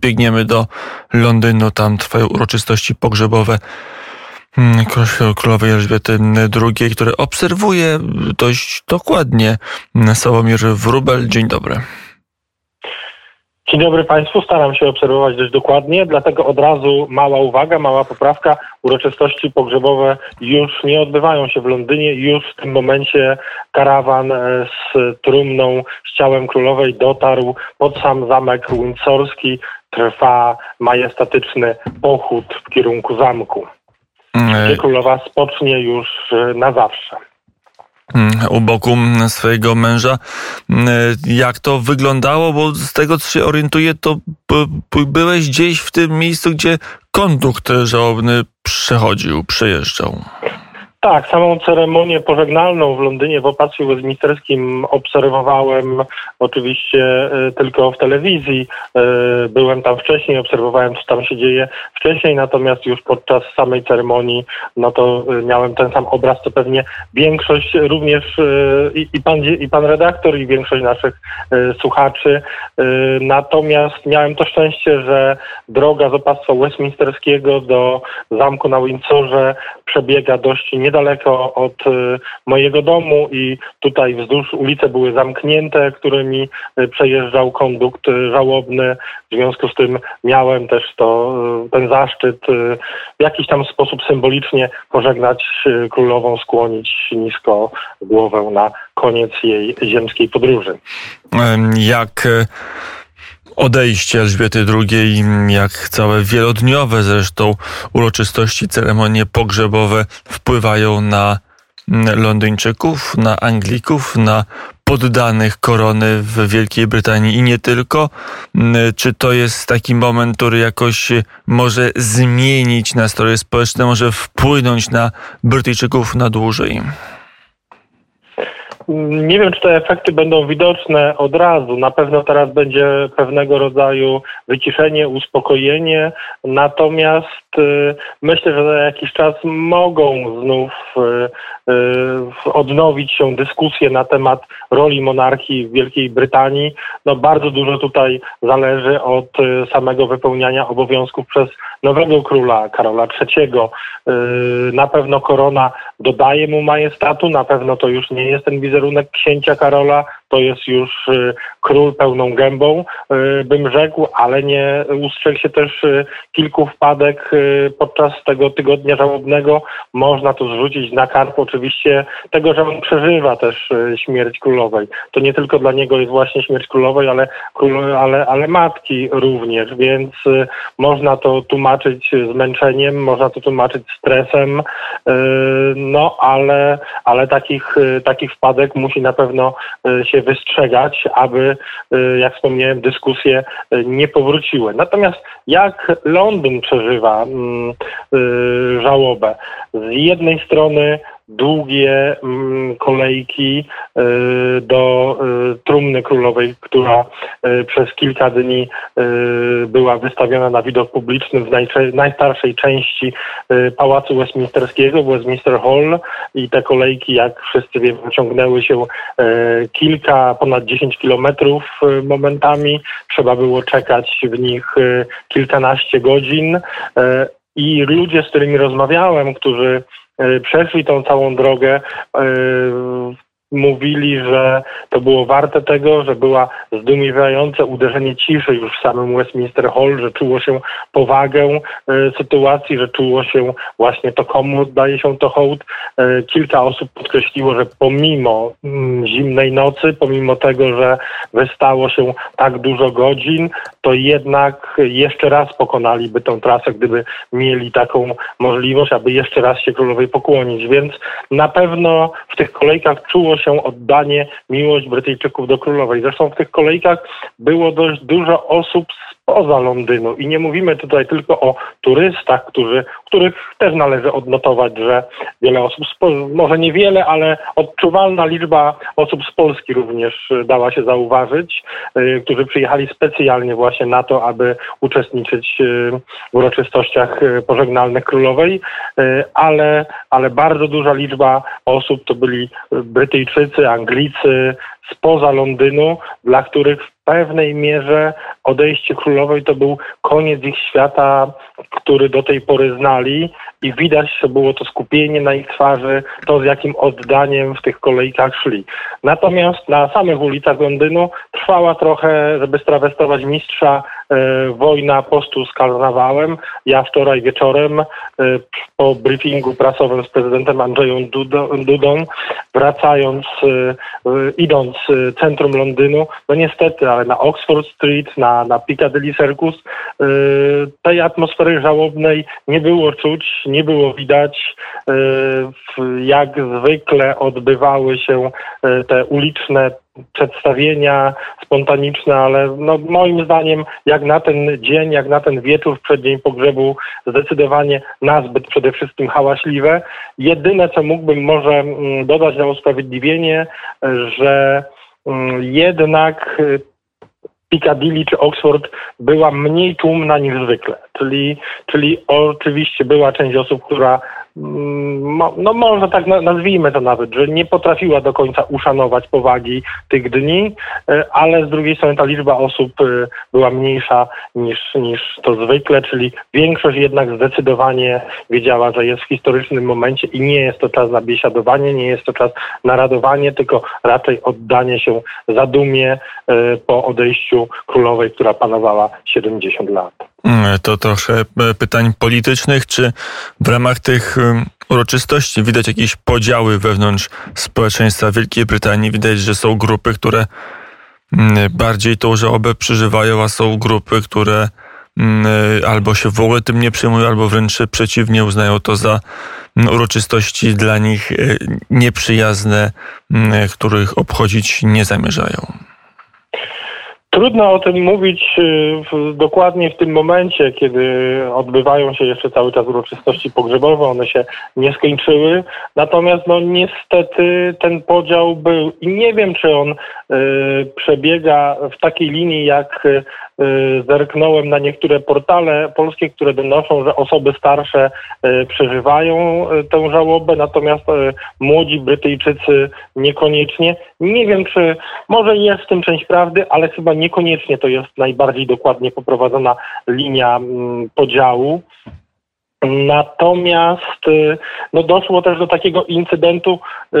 biegniemy do Londynu, tam trwają uroczystości pogrzebowe mm, królowej Elżbiety II, które obserwuje dość dokładnie Sławomir Wróbel. Dzień dobry. Dzień dobry Państwu, staram się obserwować dość dokładnie, dlatego od razu mała uwaga, mała poprawka. Uroczystości pogrzebowe już nie odbywają się w Londynie, już w tym momencie karawan e, z trumną, z ciałem królowej dotarł pod sam zamek windsorski. Trwa majestatyczny pochód w kierunku zamku, mm, gdzie królowa spocznie już e, na zawsze. Mm, u boku swojego męża. Mm, jak to wyglądało? Bo z tego, co się orientuję, to byłeś gdzieś w tym miejscu, gdzie kondukt żałobny przechodził, przejeżdżał. Tak, samą ceremonię pożegnalną w Londynie w Opatrzu Westminsterskim obserwowałem oczywiście y, tylko w telewizji. Y, byłem tam wcześniej, obserwowałem, co tam się dzieje wcześniej, natomiast już podczas samej ceremonii, no to y, miałem ten sam obraz, co pewnie większość również i, i, pan, i pan redaktor, i większość naszych słuchaczy. Natomiast miałem to szczęście, że droga z opactwa westminsterskiego do zamku na Windsorze przebiega dość niedaleko od y, mojego domu i tutaj wzdłuż ulice były zamknięte, którymi y, przejeżdżał kondukt y, żałobny. W związku z tym miałem też to, ten zaszczyt w jakiś tam sposób symbolicznie pożegnać królową, skłonić nisko głowę na koniec jej ziemskiej podróży. Jak odejście Elżbiety II, jak całe wielodniowe zresztą uroczystości, ceremonie pogrzebowe wpływają na Londyńczyków, na Anglików, na poddanych korony w Wielkiej Brytanii i nie tylko. Czy to jest taki moment, który jakoś może zmienić nastroje społeczne, może wpłynąć na Brytyjczyków na dłużej? Nie wiem, czy te efekty będą widoczne od razu. Na pewno teraz będzie pewnego rodzaju wyciszenie, uspokojenie, natomiast y, myślę, że za jakiś czas mogą znów y, y, odnowić się dyskusje na temat roli monarchii w Wielkiej Brytanii. No bardzo dużo tutaj zależy od samego wypełniania obowiązków przez nowego króla Karola III. Na pewno korona dodaje mu majestatu, na pewno to już nie jest ten wizerunek księcia Karola, to jest już y, król pełną gębą, y, bym rzekł, ale nie ustrzegł się też y, kilku wpadek podczas tego tygodnia żałobnego. Można to zrzucić na karp oczywiście tego, że on przeżywa też śmierć królowej. To nie tylko dla niego jest właśnie śmierć królowej, ale, ale, ale matki również, więc można to tłumaczyć zmęczeniem, można to tłumaczyć stresem, no ale, ale takich, takich wpadek musi na pewno się się wystrzegać, aby, y, jak wspomniałem, dyskusje y, nie powróciły. Natomiast jak Londyn przeżywa mm, y, żałobę? Z jednej strony długie mm, kolejki y, do y, trumny królowej, która y, przez kilka dni była wystawiona na widok publiczny w najstarszej części Pałacu Westminsterskiego, Westminster Hall i te kolejki, jak wszyscy wiemy, ciągnęły się kilka, ponad 10 kilometrów momentami. Trzeba było czekać w nich kilkanaście godzin i ludzie, z którymi rozmawiałem, którzy przeszli tą całą drogę e, mówili, że to było warte tego, że była zdumiewające uderzenie ciszy już w samym Westminster Hall, że czuło się powagę e, sytuacji, że czuło się właśnie to, komu oddaje się to hołd. E, kilka osób podkreśliło, że pomimo mm, zimnej nocy, pomimo tego, że wystało się tak dużo godzin, to jednak jeszcze raz pokonaliby tę trasę, gdyby mieli taką możliwość, aby jeszcze raz się królowej pokłonić. Więc na pewno w tych kolejkach czuło się oddanie, miłość Brytyjczyków do królowej. Zresztą w tych kolejkach było dość dużo osób spoza Londynu. I nie mówimy tutaj tylko o turystach, którzy, których też należy odnotować, że wiele osób, może niewiele, ale odczuwalna liczba osób z Polski również dała się zauważyć, y, którzy przyjechali specjalnie właśnie na to, aby uczestniczyć y, w uroczystościach y, pożegnalnych królowej, ale, ale bardzo duża liczba osób to byli Brytyjczycy, Anglicy, spoza Londynu, dla których w pewnej mierze odejście królowej to był koniec ich świata, który do tej pory znali i widać, że było to skupienie na ich twarzy, to z jakim oddaniem w tych kolejkach szli. Natomiast na samych ulicach Londynu trwała trochę, żeby strawestować mistrza, wojna postu z karnawałem. Ja wczoraj wieczorem e, po briefingu prasowym z prezydentem Andrzejem Dudą, wracając, e, idąc centrum Londynu, no niestety, ale na Oxford Street, na, na Piccadilly Circus, tej atmosfery żałobnej nie było czuć, nie było widać. Jak zwykle odbywały się te uliczne przedstawienia spontaniczne, ale no, moim zdaniem jak na ten dzień, jak na ten wieczór w przeddzień pogrzebu zdecydowanie nazbyt przede wszystkim hałaśliwe. Jedyne, co mógłbym może mm, dodać na usprawiedliwienie, że mm, jednak y, Piccadilly czy Oxford była mniej tłumna niż zwykle. Czyli, czyli oczywiście była część osób, która no może tak nazwijmy to nawet, że nie potrafiła do końca uszanować powagi tych dni, e, ale z drugiej strony ta liczba osób e, była mniejsza niż, niż to zwykle, czyli większość jednak zdecydowanie wiedziała, że jest w historycznym momencie i nie jest to czas na biesiadowanie, nie jest to czas na radowanie, tylko raczej oddanie się zadumie e, po odejściu królowej, która panowała 70 lat. Mm, to trochę e, pytań politycznych. Czy w ramach tych uroczystości widać jakieś podziały wewnątrz społeczeństwa Wielkiej Brytanii? Widać, że są grupy, które mm, bardziej tą żałobę przeżywają, a są grupy, które mm, albo się w ogóle tym nie przejmują, albo wręcz przeciwnie uznają to za uroczystości dla nich e, nieprzyjazne, których obchodzić nie zamierzają. Trudno o tym mówić y, w, dokładnie w tym momencie, kiedy odbywają się jeszcze cały czas uroczystości pogrzebowe, one się nie skończyły. Natomiast no niestety ten podział był i nie wiem, czy on y, przebiega w takiej linii, jak zerknąłem na niektóre portale polskie, które donoszą, że osoby starsze y, przeżywają y, tę żałobę, natomiast młodzi Brytyjczycy niekoniecznie. Nie wiem, czy może jest w tym część prawdy, ale chyba niekoniecznie to jest najbardziej dokładnie poprowadzona linia mm, podziału. Natomiast y, no doszło też do takiego incydentu, yy,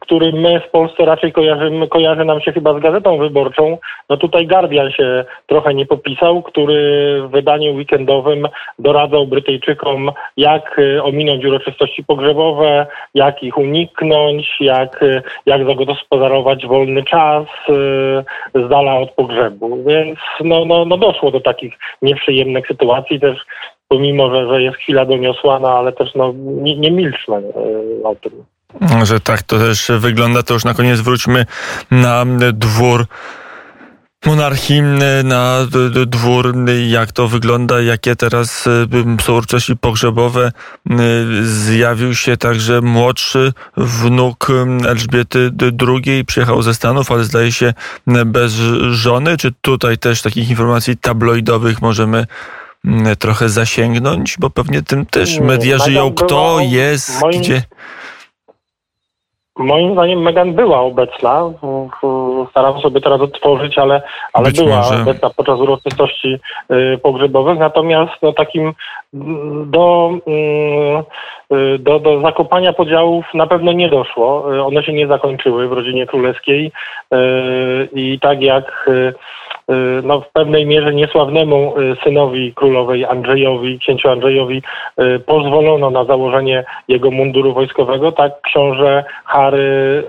który my w Polsce raczej kojarzymy, kojarzy nam się chyba z gazetą wyborczą. No tutaj Guardian się trochę nie popisał, który w wydaniu weekendowym doradzał Brytyjczykom, jak y, ominąć uroczystości pogrzebowe, jak ich uniknąć, jak, y, jak zagospodarować wolny czas yy, z dala od pogrzebu. Więc no, no, no doszło do takich nieprzyjemnych sytuacji też pomimo, że, że jest chwila doniosła, no ale też no, nie, nie milczmy e, o tym. Że tak to też wygląda, to już na koniec wróćmy na dwór monarchii, na dwór, jak to wygląda, jakie teraz e, są uroczystości pogrzebowe. E, zjawił się także młodszy wnuk Elżbiety II, przyjechał ze Stanów, ale zdaje się bez żony. Czy tutaj też takich informacji tabloidowych możemy trochę zasięgnąć, bo pewnie tym też media żyją, kto jest, moim, gdzie. Moim zdaniem Megan była obecna. Staram sobie teraz odtworzyć, ale, ale była może. obecna podczas uroczystości y, pogrzebowych. Natomiast no, takim mm, do, y, do, do zakopania podziałów na pewno nie doszło. Y, one się nie zakończyły w rodzinie królewskiej i tak jak no, w pewnej mierze niesławnemu y, synowi królowej Andrzejowi, księciu Andrzejowi, y, pozwolono na założenie jego munduru wojskowego, tak książę Harry,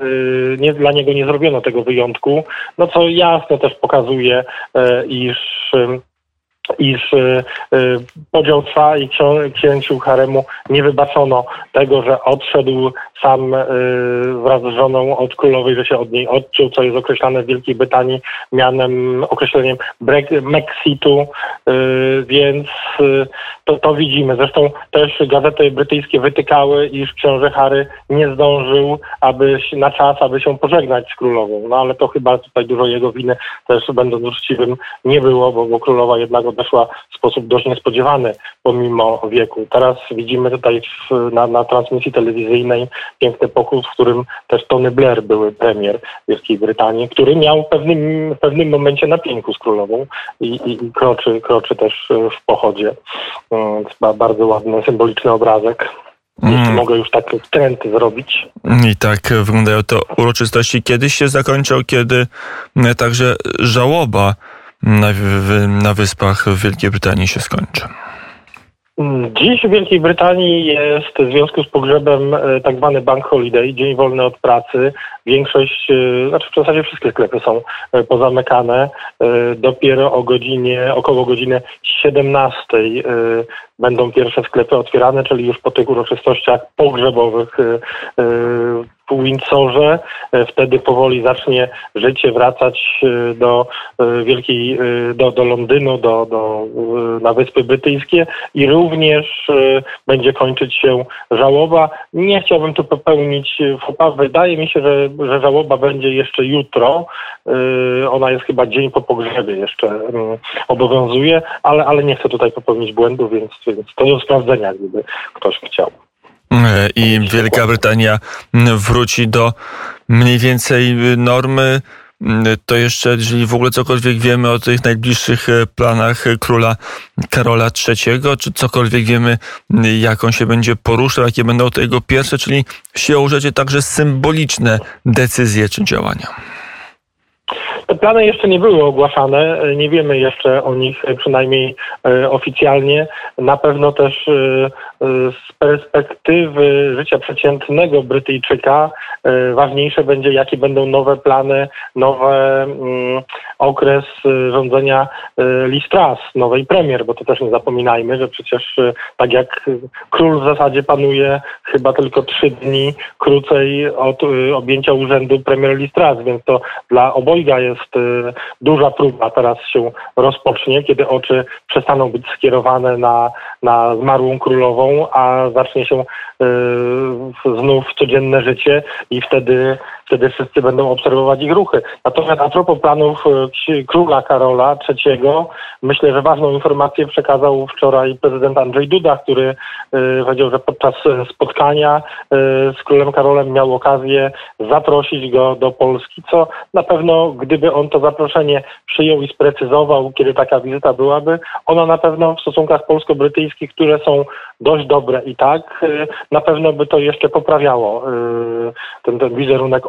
nie, dla niego nie zrobiono tego wyjątku, no co jasno też pokazuje, iż iż y, y, podział trwa i księciu haremu nie wybaczono tego, że odszedł sam y, wraz z żoną od królowej, że się od niej odciął, co jest określane w Wielkiej Brytanii mianem, określeniem Brexitu, więc to, to widzimy. Zresztą też gazety brytyjskie wytykały, iż książę Harry nie zdążył aby na czas, aby się pożegnać z królową. No ale to chyba tutaj dużo jego winy też będąc uczciwym nie było, bo, bo królowa jednak odeszła zaszła w sposób dość niespodziewany pomimo wieku. Teraz widzimy tutaj w, na, na transmisji telewizyjnej piękny pochód, w którym też Tony Blair, były premier Wielkiej Brytanii, który miał w pewnym, w pewnym momencie na pięku z królową i, i, i kroczy, kroczy też w pochodzie. Mm, bardzo ładny, symboliczny obrazek. Jeśli mm. mogę już tak trend zrobić. I tak wyglądają to uroczystości. Kiedyś się zakończą, kiedy także żałoba na, na wyspach w Wielkiej Brytanii się skończy. Dziś w Wielkiej Brytanii jest w związku z pogrzebem e, tak zwany bank holiday, dzień wolny od pracy. Większość, e, znaczy w zasadzie wszystkie sklepy są e, pozamykane. Dopiero o godzinie, około godziny 17 będą pierwsze sklepy otwierane, czyli już po tych uroczystościach pogrzebowych Windsorze. E, wtedy powoli zacznie życie wracać e, do e, wielkiej, do, do Londynu, do, do, na Wyspy Brytyjskie i również będzie kończyć się żałoba. Nie chciałbym tu popełnić fopa. Wydaje mi się, że, że żałoba będzie jeszcze jutro. Ona jest chyba dzień po pogrzebie jeszcze mm, obowiązuje, ale, ale nie chcę tutaj popełnić błędu, więc, więc to do sprawdzenia, gdyby ktoś chciał. I Wielka Brytania wróci do mniej więcej normy. To jeszcze, jeżeli w ogóle cokolwiek wiemy o tych najbliższych planach króla Karola III, czy cokolwiek wiemy, jak on się będzie poruszał, jakie będą to jego pierwsze, czyli siłą rzeczy także symboliczne decyzje czy działania. Te plany jeszcze nie były ogłaszane, nie wiemy jeszcze o nich przynajmniej e, oficjalnie. Na pewno też e, z perspektywy życia przeciętnego Brytyjczyka e, ważniejsze będzie, jakie będą nowe plany, nowy mm, okres rządzenia Liz Truss, nowej premier, bo to też nie zapominajmy, że przecież tak jak król w zasadzie panuje chyba tylko trzy dni krócej od objęcia urzędu premier Liz Truss, więc to dla obojga jest duża próba, teraz się rozpocznie, kiedy oczy przestaną być skierowane na, na zmarłą królową, a zacznie się y, znów codzienne życie i wtedy wtedy wszyscy będą obserwować ich ruchy. Natomiast a propos planów e, króla Karola III, myślę, że ważną informację przekazał wczoraj prezydent Andrzej Duda, który e, powiedział, że podczas spotkania z królem Karolem miał okazję zaprosić go do Polski, co na pewno, gdyby on to zaproszenie przyjął i sprecyzował, kiedy taka wizyta byłaby, ona na pewno w stosunkach polsko-brytyjskich, które są dość dobre i tak, na pewno by to jeszcze poprawiało ten, ten wizerunek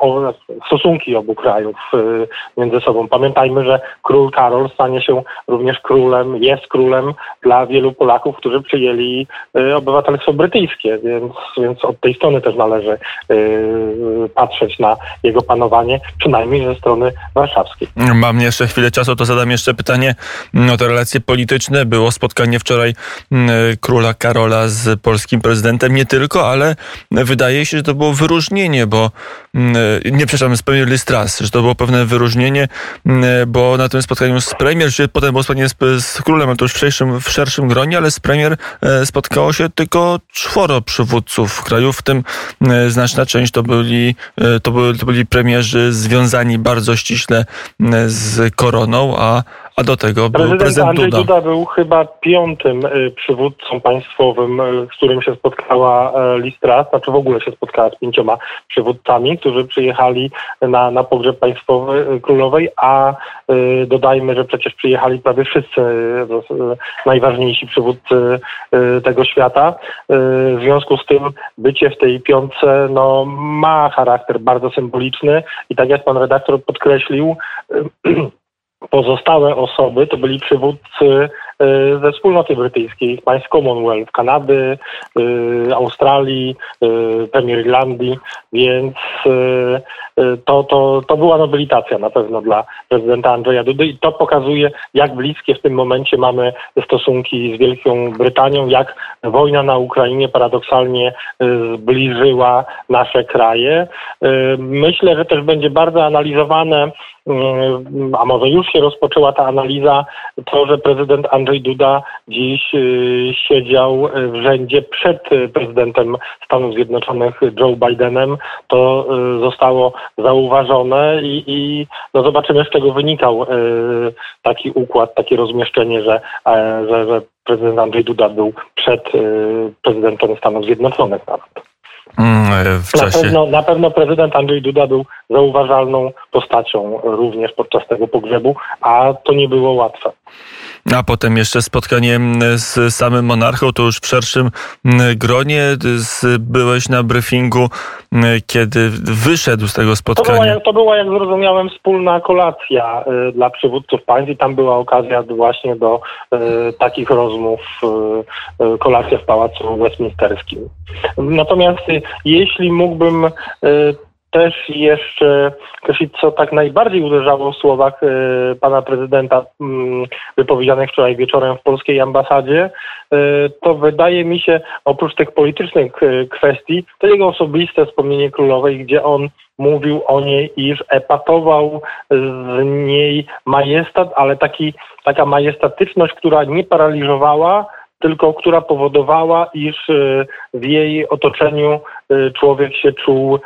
stosunki obu krajów y, między sobą. Pamiętajmy, że król Karol stanie się również królem, jest królem dla wielu Polaków, którzy przyjęli y, obywatelstwo brytyjskie, więc, więc od tej strony też należy y, patrzeć na jego panowanie, przynajmniej ze strony warszawskiej. Mam jeszcze chwilę czasu, to zadam jeszcze pytanie o te relacje polityczne. Było spotkanie wczoraj króla Karola z polskim prezydentem, nie tylko, ale wydaje się, że to było wyróżnienie, bo nie przepraszam, z premier Listras, że to było pewne wyróżnienie, mm, bo na tym spotkaniu z premier, czy potem było spotkanie z, z królem, to już w szerszym, w szerszym gronie, ale z premier e, spotkało się tylko czworo przywódców krajów, w tym e, znaczna część to byli, e, to byli, to byli premierzy związani bardzo ściśle z koroną, a a do tego był prezydent, Andrzej Duda. Duda był chyba piątym y, przywódcą państwowym, y, z którym się spotkała y, Listra, znaczy w ogóle się spotkała z pięcioma przywódcami, którzy przyjechali na, na pogrzeb państwowy królowej, a dodajmy, że przecież przyjechali prawie wszyscy najważniejsi przywódcy tego świata. W związku z tym bycie w tej piątce no, ma charakter bardzo symboliczny i tak jak pan redaktor podkreślił, Pozostałe osoby to byli przywódcy e, ze wspólnoty brytyjskiej, państw Commonwealth, Kanady, e, Australii, e, premier Irlandii, więc to, to, to była nobilitacja na pewno dla prezydenta Andrzeja Dudy i to pokazuje, jak bliskie w tym momencie mamy stosunki z Wielką Brytanią, jak wojna na Ukrainie paradoksalnie zbliżyła nasze kraje. Myślę, że też będzie bardzo analizowane, a może już się rozpoczęła ta analiza, to, że prezydent Andrzej Duda dziś y, siedział w rzędzie przed y, prezydentem Stanów Zjednoczonych Joe Bidenem, to y, zostało zauważone i, i no zobaczymy, z czego wynikał y, taki układ, takie rozmieszczenie, że, e, że, że prezydent Andrzej Duda był przed y, prezydentem Stanów Zjednoczonych nawet. Mm, w Na czasie. pewno, na pewno prezydent Andrzej Duda był zauważalną postacią również podczas tego pogrzebu, a to nie było łatwe. A potem jeszcze spotkanie mm, z samym monarchą, to już w szerszym mm, gronie. Byłeś na briefingu, mm, kiedy wyszedł z tego To była, spotkania. jak- to była, jak zrozumiałem, wspólna kolacja y, dla przywódców państw i tam była okazja właśnie do y, takich rozmów, y, kolacja w Pałacu Westminsterskim. Natomiast jeśli mógłbym też jeszcze określić, co tak najbardziej uderzało w słowach y, pana prezydenta mm, wypowiedzianych wczoraj wieczorem w polskiej ambasadzie, y, to wydaje mi się, oprócz tych politycznych y, kwestii, to jego osobiste wspomnienie królowej, gdzie on mówił o niej, iż epatował z niej majestat, ale taki, taka majestatyczność, która nie paraliżowała, tylko która powodowała, iż w jej otoczeniu człowiek się czuł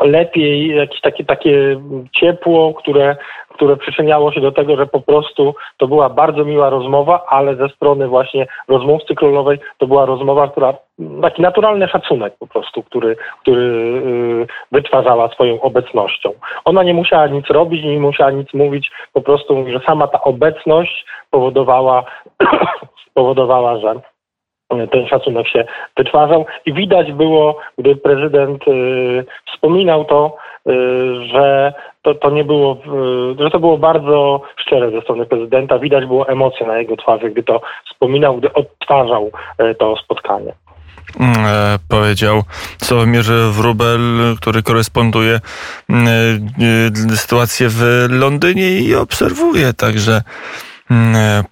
lepiej, jakieś takie, takie ciepło, które, które przyczyniało się do tego, że po prostu to była bardzo miła rozmowa, ale ze strony właśnie rozmówcy królowej to była rozmowa, która taki naturalny szacunek po prostu, który, który y, wytwarzała swoją obecnością. Ona nie musiała nic robić, nie musiała nic mówić, po prostu że sama ta obecność powodowała, powodowała, że ten szacunek się wytwarzał i widać było, gdy prezydent y, wspominał to, y, że to, to nie było, y, że to było bardzo szczere ze strony prezydenta. Widać było emocje na jego twarzy, gdy to wspominał, gdy odtwarzał to spotkanie. Mm, e, powiedział Sławomir Wróbel, który koresponduje mm, e, sytuację w Londynie i obserwuje także e,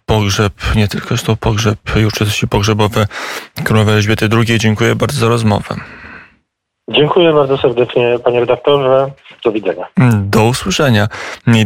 pogrzeb, nie tylko zresztą pogrzeb i uroczystości pogrzebowe królowej Elżbiety II. Dziękuję bardzo za rozmowę. Dziękuję bardzo serdecznie, panie redaktorze. Do widzenia. Do usłyszenia.